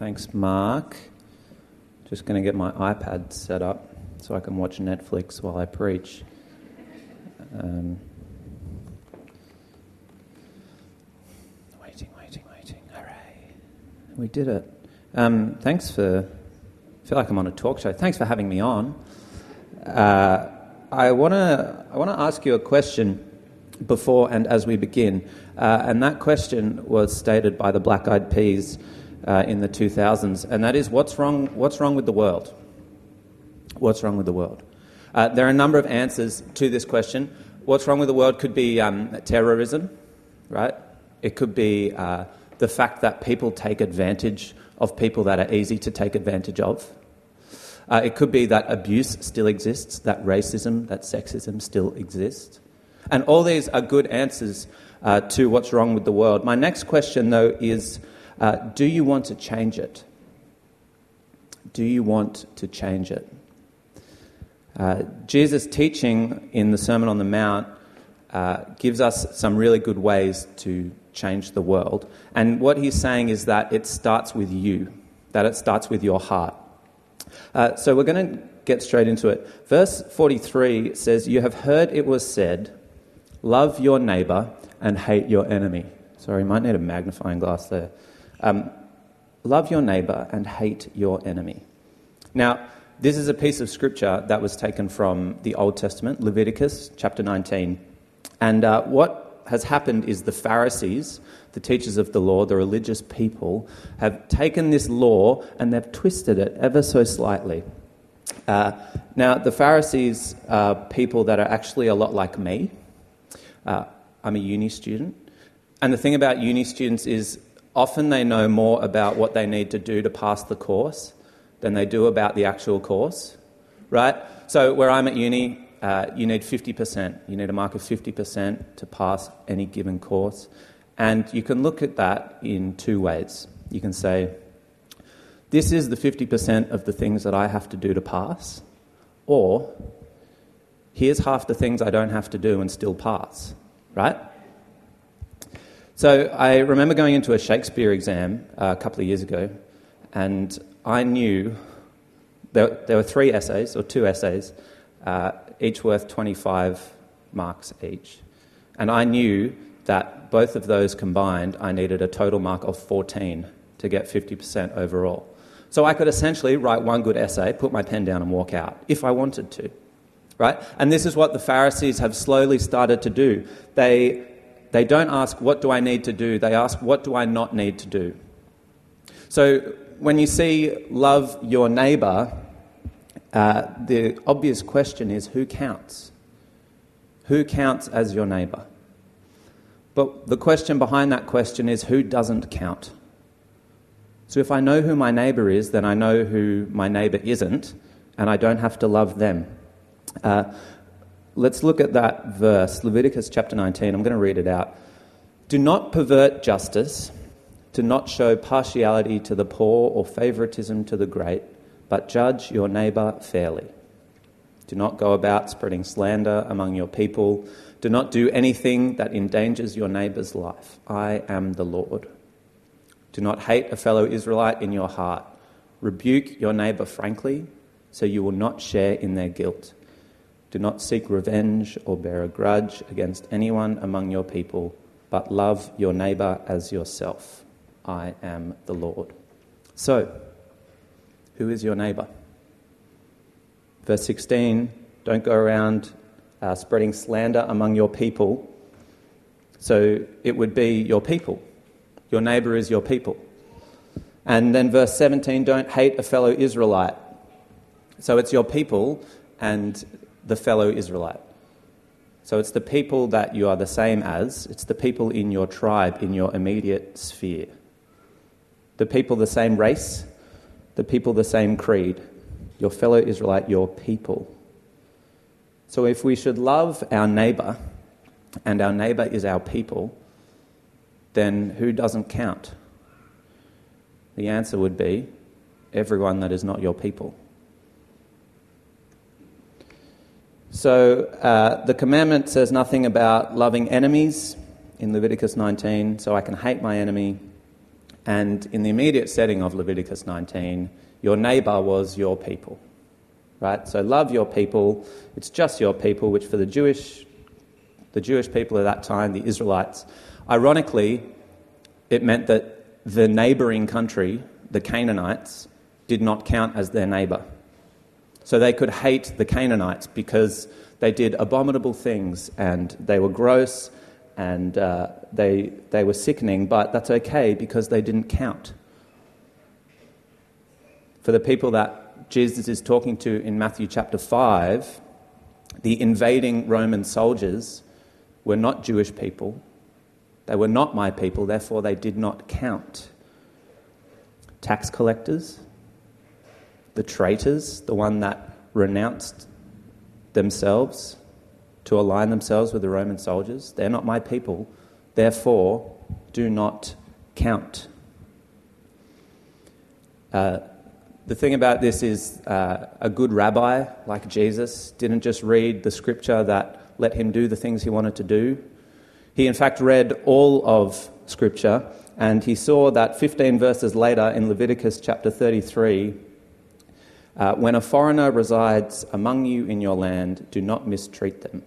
Thanks, Mark. Just going to get my iPad set up so I can watch Netflix while I preach. Um, waiting, waiting, waiting. Hooray. We did it. Um, thanks for. I feel like I'm on a talk show. Thanks for having me on. Uh, I want to I want to ask you a question before and as we begin, uh, and that question was stated by the Black Eyed Peas uh, in the 2000s, and that is what's wrong what's wrong with the world? What's wrong with the world? Uh, there are a number of answers to this question. What's wrong with the world could be um, terrorism, right? It could be uh, the fact that people take advantage of people that are easy to take advantage of. Uh, it could be that abuse still exists, that racism, that sexism still exists. And all these are good answers uh, to what's wrong with the world. My next question, though, is uh, do you want to change it? Do you want to change it? Uh, Jesus' teaching in the Sermon on the Mount uh, gives us some really good ways to change the world. And what he's saying is that it starts with you, that it starts with your heart. Uh, so we're going to get straight into it. Verse 43 says, You have heard it was said, love your neighbor and hate your enemy. Sorry, you might need a magnifying glass there. Um, love your neighbor and hate your enemy. Now, this is a piece of scripture that was taken from the Old Testament, Leviticus chapter 19. And uh, what has happened is the Pharisees, the teachers of the law, the religious people, have taken this law and they've twisted it ever so slightly. Uh, now, the Pharisees are people that are actually a lot like me. Uh, I'm a uni student. And the thing about uni students is often they know more about what they need to do to pass the course than they do about the actual course, right? So, where I'm at uni, uh, you need 50%. You need a mark of 50% to pass any given course. And you can look at that in two ways. You can say, this is the 50% of the things that I have to do to pass, or here's half the things I don't have to do and still pass, right? So I remember going into a Shakespeare exam uh, a couple of years ago, and I knew there, there were three essays, or two essays, uh, each worth 25 marks each. And I knew that both of those combined, I needed a total mark of 14 to get 50% overall. So I could essentially write one good essay, put my pen down, and walk out if I wanted to. Right? And this is what the Pharisees have slowly started to do. They, they don't ask, What do I need to do? They ask, What do I not need to do? So when you see love your neighbour, uh, the obvious question is who counts? Who counts as your neighbour? But the question behind that question is who doesn't count? So if I know who my neighbour is, then I know who my neighbour isn't, and I don't have to love them. Uh, let's look at that verse, Leviticus chapter 19. I'm going to read it out. Do not pervert justice, do not show partiality to the poor or favoritism to the great, but judge your neighbour fairly. Do not go about spreading slander among your people. Do not do anything that endangers your neighbor's life. I am the Lord. Do not hate a fellow Israelite in your heart. Rebuke your neighbour frankly, so you will not share in their guilt. Do not seek revenge or bear a grudge against anyone among your people, but love your neighbour as yourself. I am the Lord. So, who is your neighbour? Verse 16 don't go around uh, spreading slander among your people. So it would be your people. Your neighbour is your people. And then verse 17 don't hate a fellow Israelite. So it's your people and the fellow Israelite. So it's the people that you are the same as, it's the people in your tribe, in your immediate sphere. The people the same race, the people the same creed, your fellow Israelite, your people. So if we should love our neighbour, and our neighbour is our people, then who doesn't count? The answer would be everyone that is not your people. So uh, the commandment says nothing about loving enemies in Leviticus 19, so I can hate my enemy. And in the immediate setting of Leviticus 19, your neighbor was your people. Right? So love your people. It's just your people, which for the Jewish, the Jewish people at that time, the Israelites, ironically, it meant that the neighboring country, the Canaanites, did not count as their neighbor. So they could hate the Canaanites because they did abominable things and they were gross and uh, they, they were sickening, but that's okay because they didn't count. For the people that Jesus is talking to in Matthew chapter 5, the invading Roman soldiers were not Jewish people. They were not my people, therefore, they did not count. Tax collectors, the traitors, the one that renounced themselves to align themselves with the Roman soldiers. They're not my people, therefore, do not count. Uh, the thing about this is, uh, a good rabbi like Jesus didn't just read the scripture that let him do the things he wanted to do. He, in fact, read all of scripture and he saw that 15 verses later in Leviticus chapter 33 uh, when a foreigner resides among you in your land, do not mistreat them.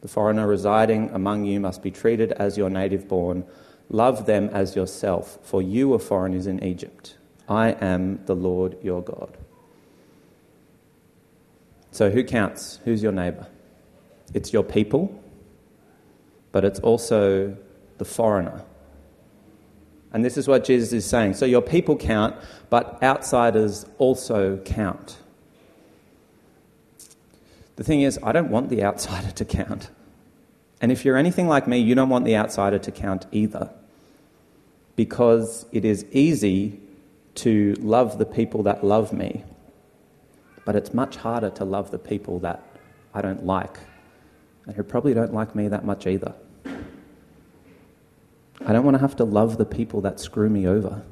The foreigner residing among you must be treated as your native born. Love them as yourself, for you are foreigners in Egypt. I am the Lord your God. So, who counts? Who's your neighbor? It's your people, but it's also the foreigner and this is what Jesus is saying. So your people count, but outsiders also count. The thing is, I don't want the outsider to count. And if you're anything like me, you don't want the outsider to count either. Because it is easy to love the people that love me, but it's much harder to love the people that I don't like, and who probably don't like me that much either. I don't want to have to love the people that screw me over.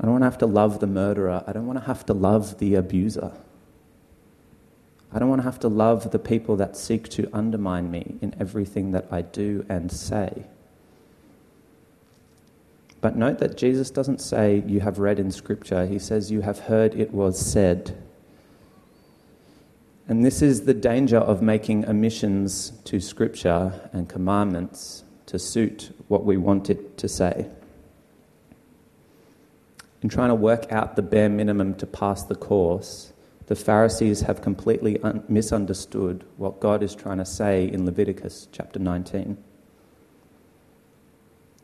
I don't want to have to love the murderer. I don't want to have to love the abuser. I don't want to have to love the people that seek to undermine me in everything that I do and say. But note that Jesus doesn't say, You have read in Scripture. He says, You have heard it was said. And this is the danger of making omissions to Scripture and commandments to suit what we want it to say. In trying to work out the bare minimum to pass the course, the Pharisees have completely un- misunderstood what God is trying to say in Leviticus chapter 19.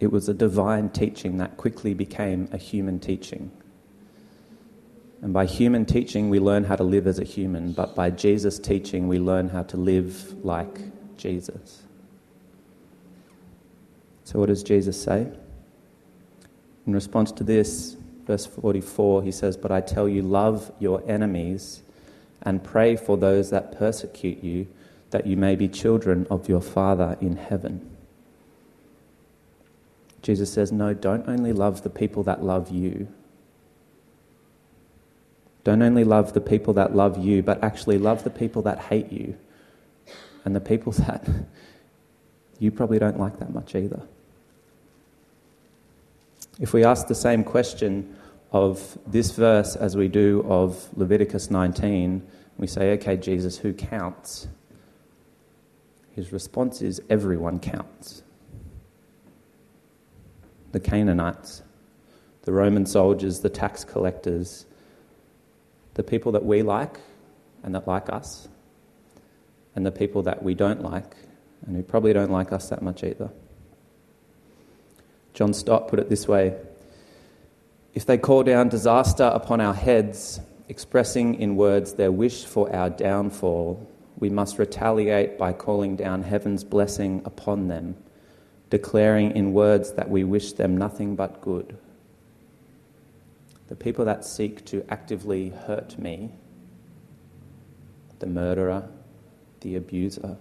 It was a divine teaching that quickly became a human teaching. And by human teaching, we learn how to live as a human, but by Jesus' teaching, we learn how to live like Jesus. So, what does Jesus say? In response to this, verse 44, he says, But I tell you, love your enemies and pray for those that persecute you, that you may be children of your Father in heaven. Jesus says, No, don't only love the people that love you don't only love the people that love you, but actually love the people that hate you and the people that you probably don't like that much either. If we ask the same question of this verse as we do of Leviticus 19, we say, okay, Jesus, who counts? His response is, everyone counts. The Canaanites, the Roman soldiers, the tax collectors, the people that we like and that like us, and the people that we don't like and who probably don't like us that much either. John Stott put it this way If they call down disaster upon our heads, expressing in words their wish for our downfall, we must retaliate by calling down heaven's blessing upon them, declaring in words that we wish them nothing but good the people that seek to actively hurt me, the murderer, the abuser.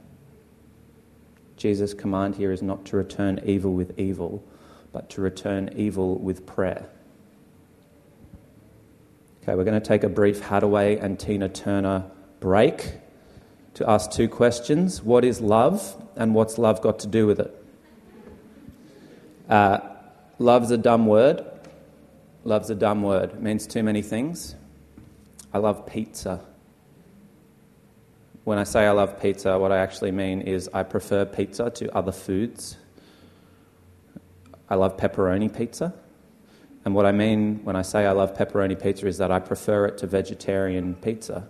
Jesus' command here is not to return evil with evil, but to return evil with prayer. Okay, we're going to take a brief Haddaway and Tina Turner break to ask two questions What is love, and what's love got to do with it? Uh, Love's a dumb word. Love's a dumb word. It means too many things. I love pizza. When I say I love pizza, what I actually mean is I prefer pizza to other foods. I love pepperoni pizza. And what I mean when I say I love pepperoni pizza is that I prefer it to vegetarian pizza.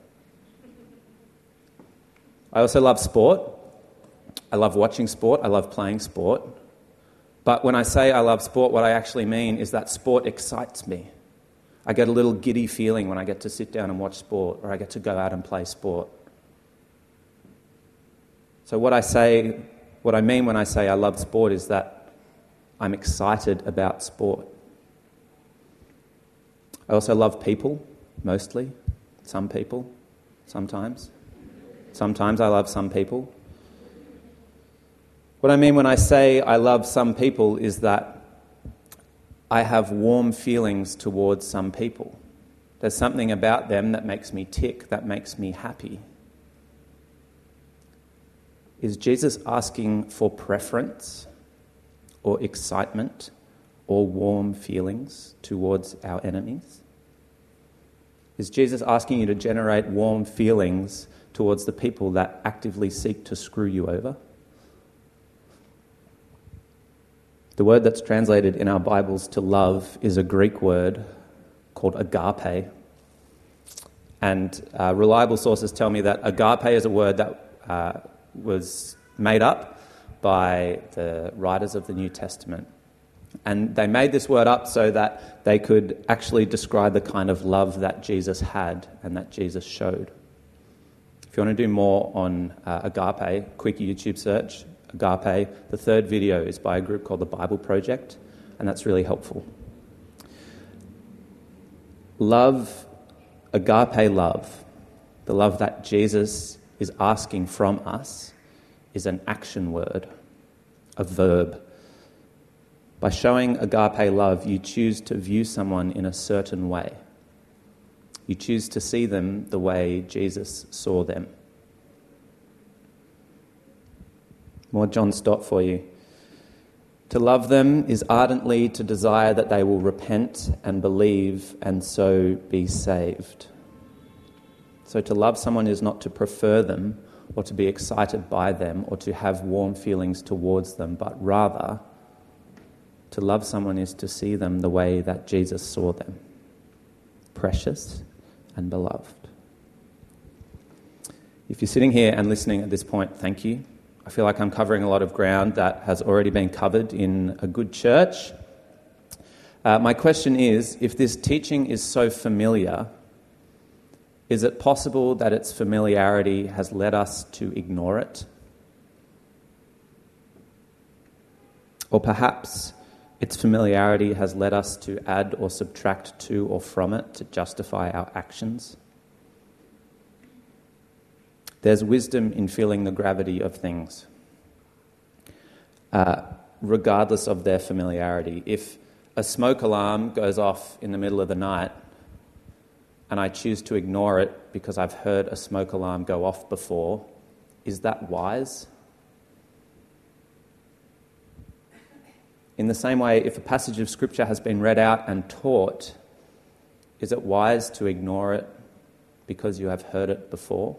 I also love sport. I love watching sport. I love playing sport. But when I say I love sport, what I actually mean is that sport excites me. I get a little giddy feeling when I get to sit down and watch sport or I get to go out and play sport. So, what I say, what I mean when I say I love sport is that I'm excited about sport. I also love people, mostly. Some people, sometimes. Sometimes I love some people. What I mean when I say I love some people is that I have warm feelings towards some people. There's something about them that makes me tick, that makes me happy. Is Jesus asking for preference or excitement or warm feelings towards our enemies? Is Jesus asking you to generate warm feelings towards the people that actively seek to screw you over? The word that's translated in our Bibles to love is a Greek word called agape. And uh, reliable sources tell me that agape is a word that uh, was made up by the writers of the New Testament. And they made this word up so that they could actually describe the kind of love that Jesus had and that Jesus showed. If you want to do more on uh, agape, quick YouTube search, agape. The third video is by a group called the Bible Project, and that's really helpful. Love, agape love, the love that Jesus is asking from us, is an action word, a verb. By showing agape love, you choose to view someone in a certain way. You choose to see them the way Jesus saw them. More John Stott for you. To love them is ardently to desire that they will repent and believe and so be saved. So to love someone is not to prefer them or to be excited by them or to have warm feelings towards them, but rather to love someone is to see them the way that Jesus saw them precious and beloved. If you're sitting here and listening at this point, thank you. I feel like I'm covering a lot of ground that has already been covered in a good church. Uh, my question is if this teaching is so familiar, is it possible that its familiarity has led us to ignore it? Or perhaps its familiarity has led us to add or subtract to or from it to justify our actions? There's wisdom in feeling the gravity of things, uh, regardless of their familiarity. If a smoke alarm goes off in the middle of the night, and I choose to ignore it because I've heard a smoke alarm go off before, is that wise? In the same way, if a passage of Scripture has been read out and taught, is it wise to ignore it because you have heard it before?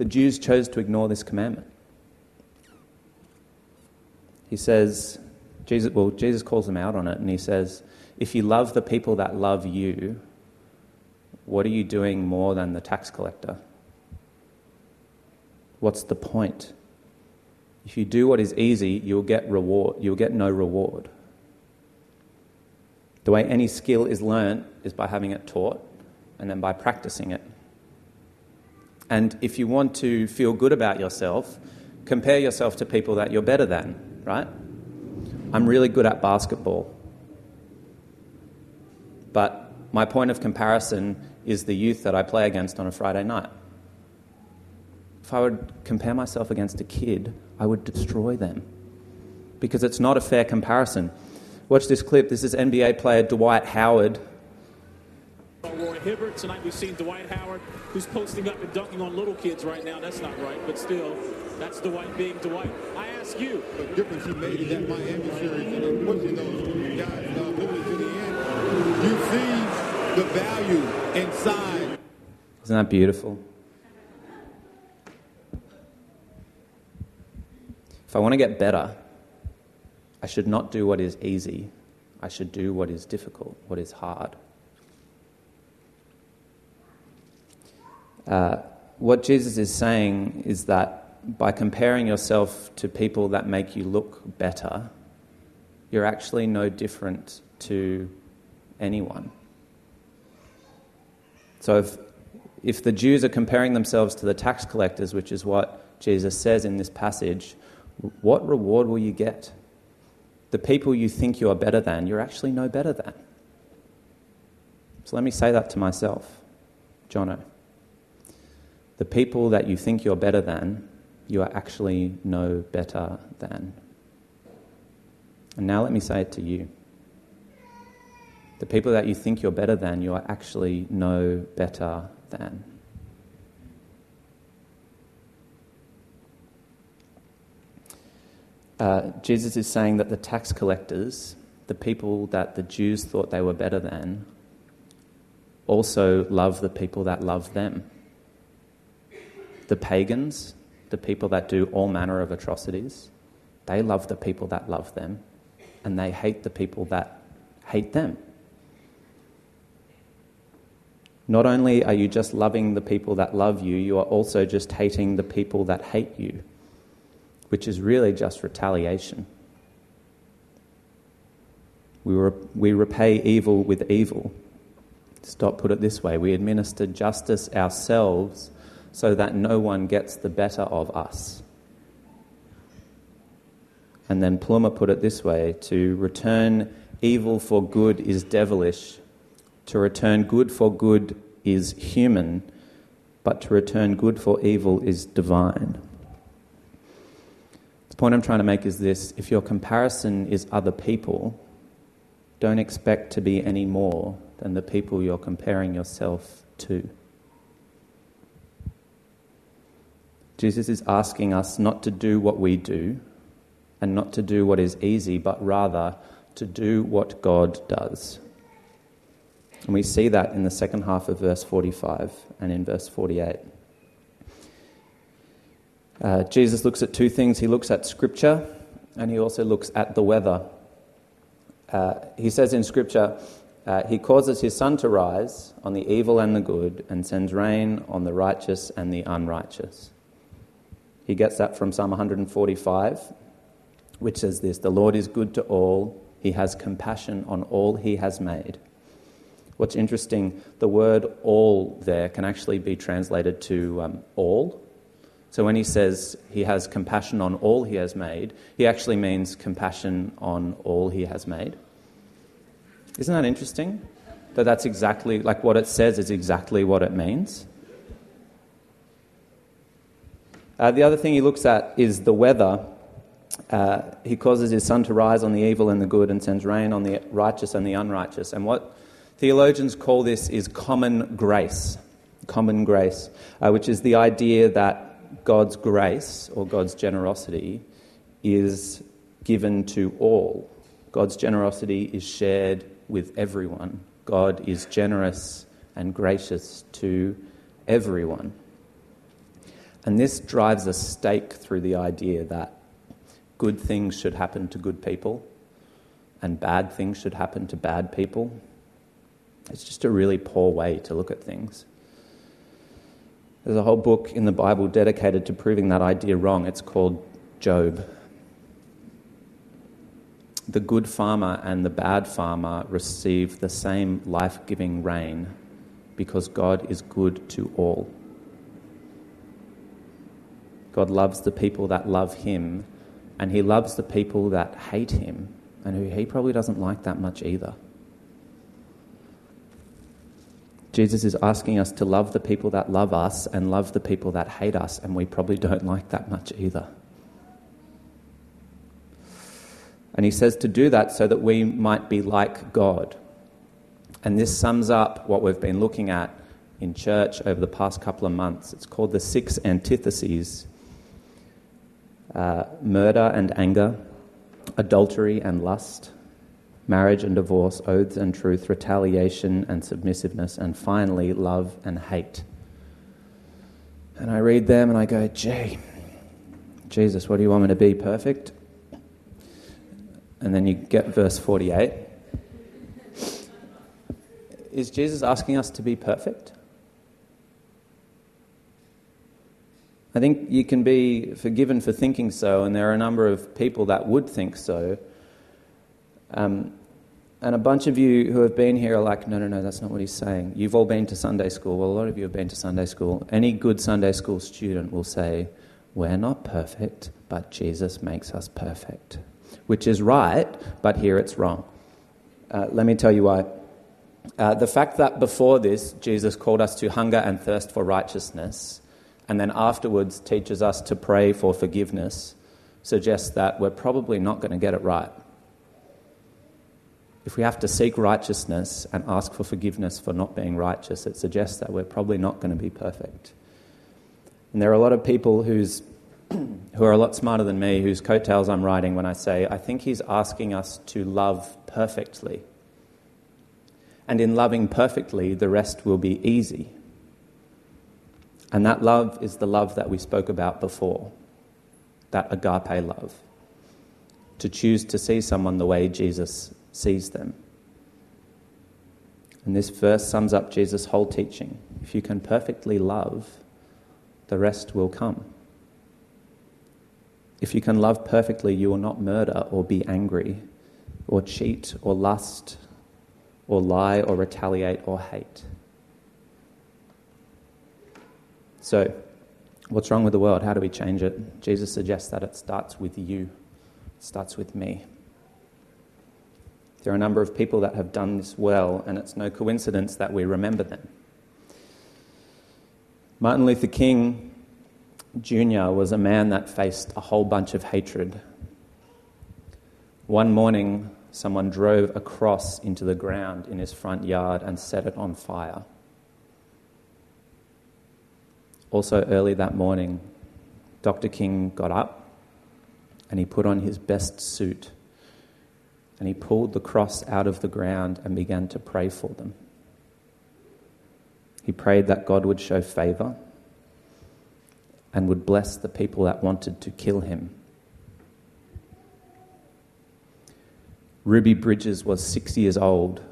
The Jews chose to ignore this commandment. He says, Jesus, well, Jesus calls them out on it, and he says, If you love the people that love you, what are you doing more than the tax collector? What's the point? If you do what is easy, you'll get reward. You'll get no reward. The way any skill is learnt is by having it taught and then by practicing it. And if you want to feel good about yourself, compare yourself to people that you're better than, right? I'm really good at basketball. But my point of comparison is the youth that I play against on a Friday night. If I would compare myself against a kid, I would destroy them because it's not a fair comparison. Watch this clip. This is NBA player Dwight Howard. Roy Hibbert. Tonight we've seen Dwight Howard, who's posting up and dunking on little kids right now. That's not right, but still, that's Dwight being Dwight. I ask you. The difference he made in that Miami series, you know, pushing those guys uh, literally to the end. You see the value inside. Isn't that beautiful? If I want to get better, I should not do what is easy. I should do what is difficult, what is hard. Uh, what Jesus is saying is that by comparing yourself to people that make you look better, you're actually no different to anyone. So if, if the Jews are comparing themselves to the tax collectors, which is what Jesus says in this passage, what reward will you get? The people you think you are better than, you're actually no better than. So let me say that to myself, Jono. The people that you think you're better than, you are actually no better than. And now let me say it to you. The people that you think you're better than, you are actually no better than. Uh, Jesus is saying that the tax collectors, the people that the Jews thought they were better than, also love the people that love them. The pagans, the people that do all manner of atrocities, they love the people that love them, and they hate the people that hate them. Not only are you just loving the people that love you, you are also just hating the people that hate you which is really just retaliation. We, we repay evil with evil. Stott, put it this way we administer justice ourselves so that no one gets the better of us. And then Plummer put it this way to return evil for good is devilish, to return good for good is human, but to return good for evil is divine The point I'm trying to make is this if your comparison is other people, don't expect to be any more than the people you're comparing yourself to. Jesus is asking us not to do what we do and not to do what is easy, but rather to do what God does. And we see that in the second half of verse 45 and in verse 48. Uh, Jesus looks at two things. He looks at Scripture and he also looks at the weather. Uh, he says in Scripture, uh, He causes His sun to rise on the evil and the good and sends rain on the righteous and the unrighteous. He gets that from Psalm 145, which says this The Lord is good to all, He has compassion on all He has made. What's interesting, the word all there can actually be translated to um, all so when he says he has compassion on all he has made, he actually means compassion on all he has made. Isn't that interesting? That that's exactly, like what it says is exactly what it means. Uh, the other thing he looks at is the weather. Uh, he causes his sun to rise on the evil and the good and sends rain on the righteous and the unrighteous. And what theologians call this is common grace. Common grace, uh, which is the idea that God's grace or God's generosity is given to all. God's generosity is shared with everyone. God is generous and gracious to everyone. And this drives a stake through the idea that good things should happen to good people and bad things should happen to bad people. It's just a really poor way to look at things. There's a whole book in the Bible dedicated to proving that idea wrong. It's called Job. The good farmer and the bad farmer receive the same life giving rain because God is good to all. God loves the people that love Him, and He loves the people that hate Him and who He probably doesn't like that much either. Jesus is asking us to love the people that love us and love the people that hate us, and we probably don't like that much either. And he says to do that so that we might be like God. And this sums up what we've been looking at in church over the past couple of months. It's called the six antitheses. Uh, murder and anger, adultery and lust, marriage and divorce, oaths and truth, retaliation and submissiveness, and finally, love and hate. And I read them and I go, gee, Jesus, what do you want me to be? Perfect? And then you get verse 48. Is Jesus asking us to be perfect? I think you can be forgiven for thinking so, and there are a number of people that would think so. Um, and a bunch of you who have been here are like, no, no, no, that's not what he's saying. You've all been to Sunday school. Well, a lot of you have been to Sunday school. Any good Sunday school student will say, we're not perfect, but Jesus makes us perfect. Which is right, but here it's wrong. Uh, let me tell you why. Uh, the fact that before this, Jesus called us to hunger and thirst for righteousness, and then afterwards teaches us to pray for forgiveness, suggests that we're probably not going to get it right if we have to seek righteousness and ask for forgiveness for not being righteous, it suggests that we're probably not going to be perfect. And there are a lot of people who's, who are a lot smarter than me, whose coattails I'm riding when I say, I think he's asking us to love perfectly. And in loving perfectly, the rest will be easy. And that love is the love that we spoke about before that agape love. To choose to see someone the way Jesus sees them. And this verse sums up Jesus' whole teaching. If you can perfectly love, the rest will come. If you can love perfectly, you will not murder or be angry or cheat or lust or lie or retaliate or hate. So, what's wrong with the world? How do we change it? Jesus suggests that it starts with you, it starts with me. There are a number of people that have done this well, and it's no coincidence that we remember them. Martin Luther King Jr. was a man that faced a whole bunch of hatred. One morning, someone drove a cross into the ground in his front yard and set it on fire. Also, early that morning, Dr. King got up and he put on his best suit and he pulled the cross out of the ground and began to pray for them. He prayed that God would show favor and would bless the people that wanted to kill him. Ruby Bridges was six years old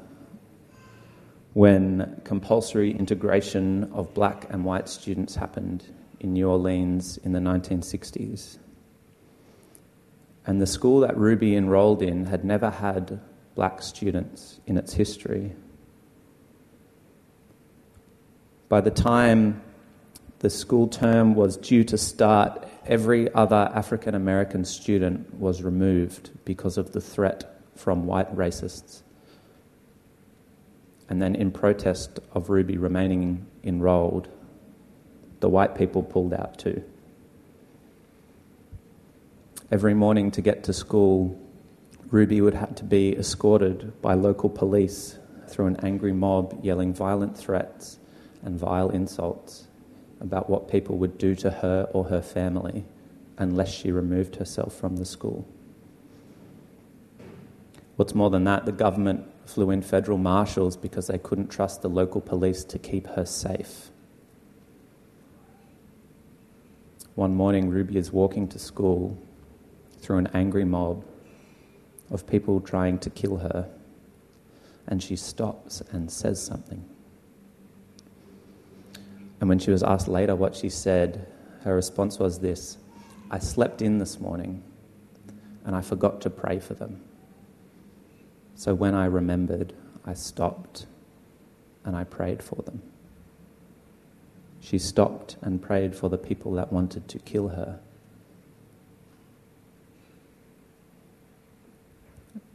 when compulsory integration of black and white students happened in New Orleans in the 1960s. And the school that Ruby enrolled in had never had black students in its history. By the time the school term was due to start, every other African American student was removed because of the threat from white racists. And then, in protest of Ruby remaining enrolled, the white people pulled out too. Every morning to get to school, Ruby would have to be escorted by local police through an angry mob yelling violent threats and vile insults about what people would do to her or her family unless she removed herself from the school. What's more than that, the government flew in federal marshals because they couldn't trust the local police to keep her safe. One morning, Ruby is walking to school through an angry mob of people trying to kill her, and she stops and says something. And when she was asked later what she said, her response was this I slept in this morning and I forgot to pray for them. So when I remembered, I stopped and I prayed for them. She stopped and prayed for the people that wanted to kill her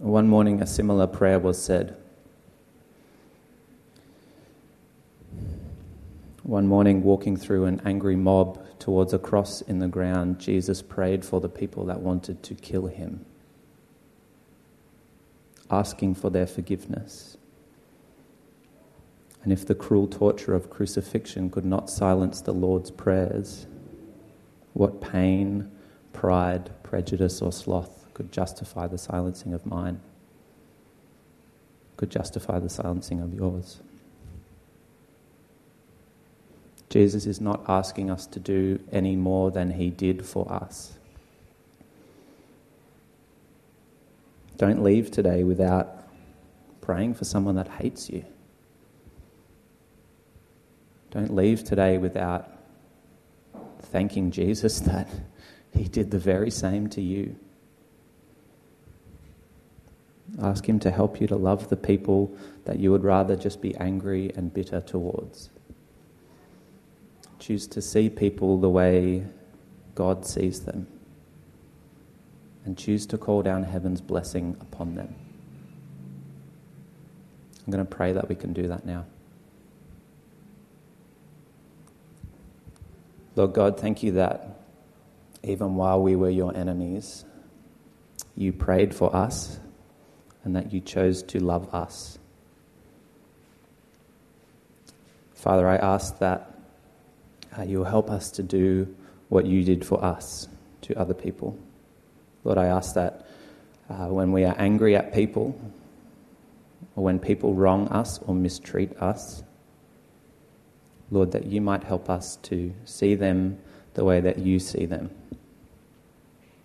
One morning, a similar prayer was said. One morning, walking through an angry mob towards a cross in the ground, Jesus prayed for the people that wanted to kill him, asking for their forgiveness. And if the cruel torture of crucifixion could not silence the Lord's prayers, what pain, pride, prejudice, or sloth could justify the silencing of mine, could justify the silencing of yours. Jesus is not asking us to do any more than he did for us. Don't leave today without praying for someone that hates you. Don't leave today without thanking Jesus that he did the very same to you. Ask him to help you to love the people that you would rather just be angry and bitter towards. Choose to see people the way God sees them. And choose to call down heaven's blessing upon them. I'm going to pray that we can do that now. Lord God, thank you that even while we were your enemies, you prayed for us and that you chose to love us. Father, I ask that uh, you will help us to do what you did for us to other people. Lord, I ask that uh, when we are angry at people, or when people wrong us or mistreat us, Lord, that you might help us to see them the way that you see them